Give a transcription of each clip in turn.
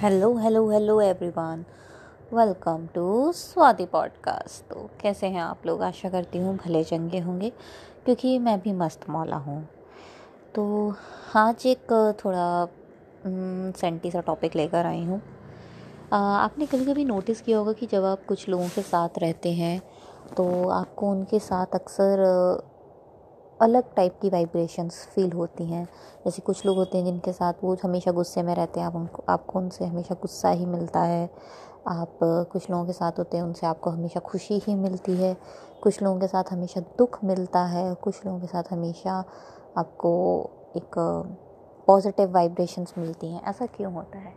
Hello hello hello everyone. Welcome to Swati podcast. तो कैसे हैं आप लोग? आशा करती हूँ भले चंगे होंगे, क्योंकि मैं भी मस्त मौला हूँ। तो आज एक थोड़ा सेंटी सा टॉपिक लेकर आई हूँ। आपने कभी कभी नोटिस किया होगा कि जब आप कुछ लोगों के साथ रहते हैं तो आपको उनके साथ अक्सर अलग टाइप की वाइब्रेशंस फील होती हैं। जैसे कुछ लोग होते हैं जिनके साथ वो हमेशा गुस्से में रहते हैं, आप उनको, आपको उनसे हमेशा गुस्सा ही मिलता है। आप, कुछ लोगों के साथ होते हैं, उनसे आपको हमेशा खुशी ही मिलती है। कुछ लोगों के साथ हमेशा दुख मिलता है, कुछ लोगों के साथ हमेशा आपको एक पॉजिटिव वाइब्रेशंस मिलती हैं। ऐसा क्यों होता है?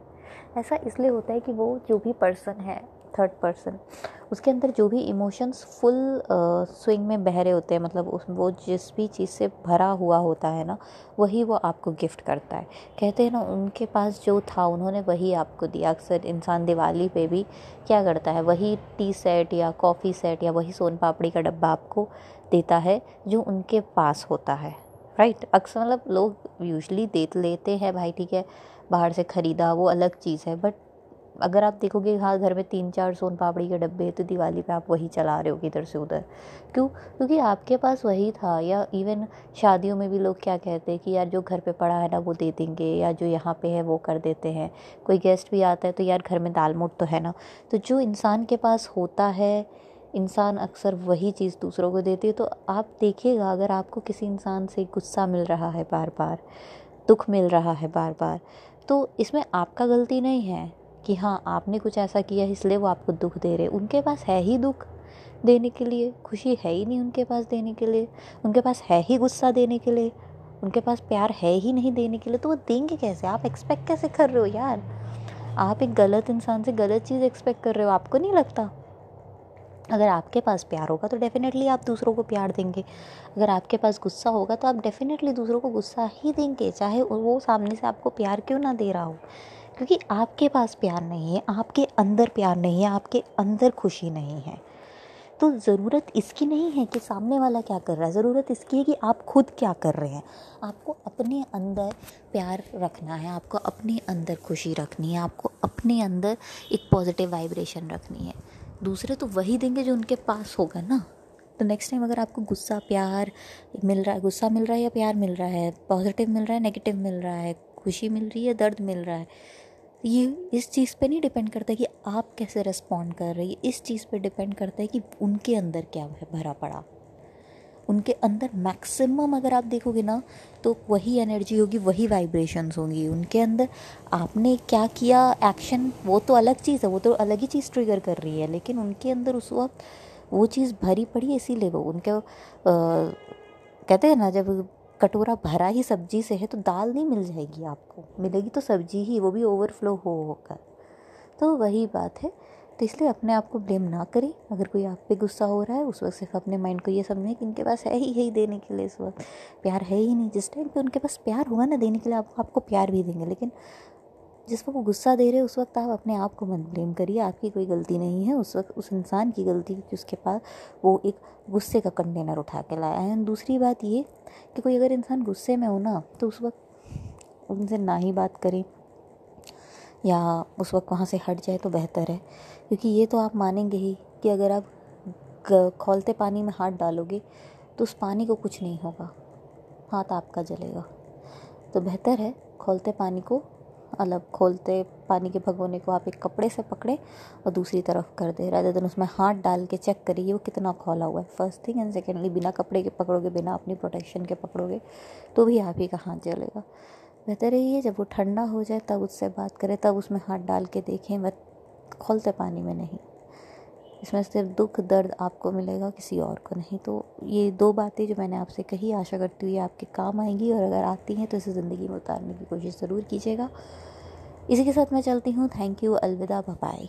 ऐसा इसलिए होता है कि वो जो भी पर्सन है थर्ड पर्सन उसके अंदर जो भी इमोशंस फुल स्विंग में बह रहे होते हैं मतलब उस, वो जिस भी चीज़ से भरा हुआ होता है ना, वही वो आपको गिफ्ट करता है। कहते हैं ना, उनके पास जो था, उन्होंने वही आपको दिया। अक्सर इंसान दिवाली पे भी क्या करता है, वही टी सेट या कॉफ़ी सेट या वही सोन पापड़ी का डब्बा आपको देता है, जो उनके पास होता है। राइट अक्सर मतलब लोग यूजली दे लेते हैं, भाई ठीक है, बाहर से ख़रीदा, वो अलग चीज़ है बट अगर आप देखोगे हाँ घर में तीन चार सोन पापड़ी के डब्बे हैं तो दिवाली पे आप वही चला रहे हो इधर से उधर। क्यों? क्योंकि आपके पास वही था, या इवन शादियों में भी लोग क्या कहते हैं कि यार, जो घर पे पड़ा है ना, वो दे देंगे, या जो यहाँ पे है, वो कर देते हैं। कोई गेस्ट भी आता है तो यार, घर में दाल मोट तो है ना। तो जो इंसान के पास होता है, इंसान अक्सर वही चीज़ दूसरों को देती है। तो आप देखिएगा, अगर आपको किसी इंसान से गुस्सा मिल रहा है बार बार दुख मिल रहा है बार बार तो इसमें आपका गलती नहीं है। कि हाँ आपने कुछ ऐसा किया, इसलिए वो आपको दुख दे रहे। उनके पास है ही दुख देने के लिए। खुशी है ही नहीं उनके पास देने के लिए। उनके पास है ही गुस्सा देने के लिए। उनके पास प्यार है ही नहीं देने के लिए। तो वो देंगे कैसे? आप एक्सपेक्ट कैसे कर रहे हो यार? आप एक गलत इंसान से गलत चीज़ एक्सपेक्ट कर रहे हो। आपको नहीं लगता? अगर आपके पास प्यार होगा तो डेफ़िनेटली आप दूसरों को प्यार देंगे। अगर आपके पास गुस्सा होगा तो आप डेफ़िनेटली दूसरों को गुस्सा ही देंगे। चाहे वो सामने से आपको प्यार क्यों ना दे रहा हो। क्योंकि आपके पास प्यार नहीं है, आपके अंदर प्यार नहीं है, आपके अंदर खुशी नहीं है। तो ज़रूरत इसकी नहीं है कि सामने वाला क्या कर रहा है, ज़रूरत इसकी है कि आप खुद क्या कर रहे हैं। आपको अपने अंदर प्यार रखना है, आपको अपने अंदर खुशी रखनी है, आपको अपने अंदर एक पॉजिटिव वाइब्रेशन रखनी है। दूसरे तो वही देंगे जो उनके पास होगा ना। तो नेक्स्ट टाइम अगर आपको गुस्सा, प्यार मिल रहा है, गुस्सा मिल रहा है या प्यार मिल रहा है पॉजिटिव मिल रहा है नेगेटिव मिल रहा है, खुशी मिल रही है, दर्द मिल रहा है ये इस चीज़ पे नहीं डिपेंड करता कि आप कैसे रिस्पॉन्ड कर रही है। इस चीज़ पे डिपेंड करता है कि उनके अंदर क्या है भरा पड़ा। उनके अंदर मैक्सिमम अगर आप देखोगे ना तो वही एनर्जी होगी वही वाइब्रेशंस होंगी। उनके अंदर आपने क्या किया एक्शन वो तो अलग चीज़ है वो तो अलग ही चीज़ ट्रिगर कर रही है लेकिन उनके अंदर उस वक्त वो चीज़ भरी पड़ी है इसीलिए वो उनके आ, कहते हैं ना जब कटोरा भरा ही सब्ज़ी से है तो दाल नहीं मिल जाएगी आपको। मिलेगी तो सब्ज़ी ही, वो भी ओवरफ्लो हो होकर। तो वही बात है तो इसलिए अपने आप को ब्लेम ना करें। अगर कोई आप पे गुस्सा हो रहा है, उस वक्त सिर्फ़ अपने माइंड को ये समझें कि इनके पास है ही है ही देने के लिए इस वक्त। प्यार है ही नहीं, जिस टाइम पे उनके पास प्यार होगा ना देने के लिए आपको आपको प्यार भी देंगे, लेकिन जिस वक्त गुस्सा दे रहे, उस वक्त आप अपने आप को मत ब्लेम करिए। आपकी कोई गलती नहीं है। उस वक्त, उस इंसान की गलती है कि उसके पास वो एक गुस्से का कंटेनर उठा के लाया है। दूसरी बात ये कि कोई अगर इंसान गुस्से में हो ना तो उस वक्त उनसे ना ही बात करें। या उस वक्त वहाँ से हट जाए तो बेहतर है। क्योंकि ये तो आप मानेंगे ही कि अगर आप खोलते पानी में हाथ डालोगे तो उस पानी को कुछ नहीं होगा। हाथ आपका जलेगा। तो बेहतर है खोलते पानी को अलग खोलते, पानी के भगोने को आप एक कपड़े से पकड़े और दूसरी तरफ़ कर दे। रहे देन उसमें हाथ डाल के चेक करिए, वो कितना खोला हुआ है। फ़र्स्ट थिंग एंड सेकेंडली बिना कपड़े के पकड़ोगे, बिना अपनी प्रोटेक्शन के पकड़ोगे तो भी आप ही का हाथ जलेगा। बेहतर यही है जब वो ठंडा हो जाए, तब उससे बात करें, तब उसमें हाथ डाल के देखें वह खोलते पानी में नहीं। इसमें सिर्फ़ दुख, दर्द आपको मिलेगा, किसी और को नहीं। तो ये दो बातें जो मैंने आपसे कही, आशा करती हूँ ये आपके काम आएँगी और अगर आती हैं तो इसे ज़िंदगी में उतारने की कोशिश ज़रूर कीजिएगा। इसी के साथ मैं चलती हूँ। थैंक यू अलविदा। बाय